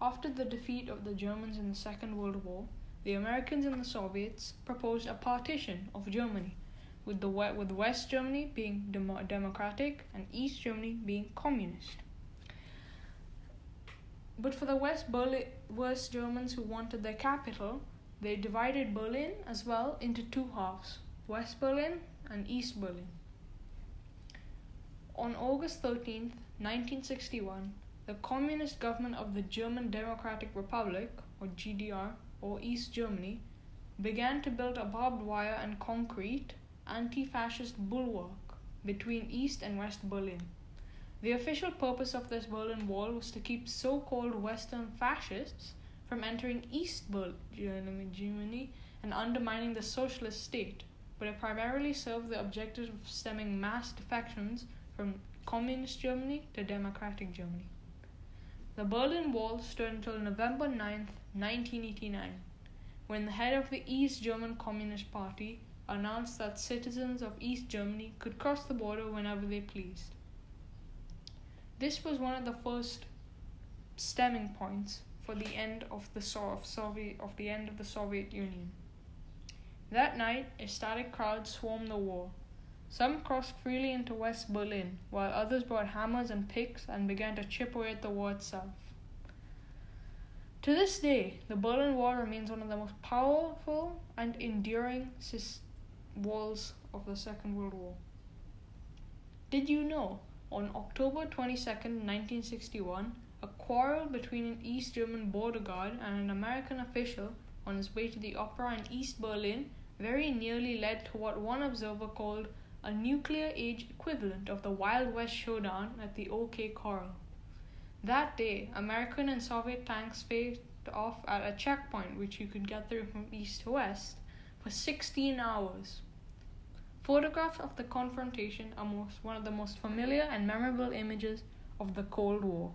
After the defeat of the Germans in the Second World War, the Americans and the Soviets proposed a partition of Germany, with, the, with West Germany being dem- democratic and East Germany being communist. But for the West, Berlin, West Germans who wanted their capital, they divided Berlin as well into two halves West Berlin and East Berlin. On August 13th, 1961, the communist government of the German Democratic Republic, or GDR, or East Germany, began to build a barbed wire and concrete anti fascist bulwark between East and West Berlin. The official purpose of this Berlin Wall was to keep so called Western fascists from entering East Berlin, Germany and undermining the socialist state, but it primarily served the objective of stemming mass defections from Communist Germany to Democratic Germany. The Berlin Wall stood until November 9, 1989, when the head of the East German Communist Party announced that citizens of East Germany could cross the border whenever they pleased. This was one of the first stemming points for the end of the Soviet of the end of the Soviet Union. That night, ecstatic crowds swarmed the wall, some crossed freely into West Berlin, while others brought hammers and picks and began to chip away at the wall itself. To this day, the Berlin Wall remains one of the most powerful and enduring walls of the Second World War. Did you know, on October 22, 1961, a quarrel between an East German border guard and an American official on his way to the opera in East Berlin very nearly led to what one observer called a nuclear age equivalent of the Wild West showdown at the OK Corral. That day, American and Soviet tanks faced off at a checkpoint which you could get through from east to west for 16 hours. Photographs of the confrontation are most, one of the most familiar and memorable images of the Cold War.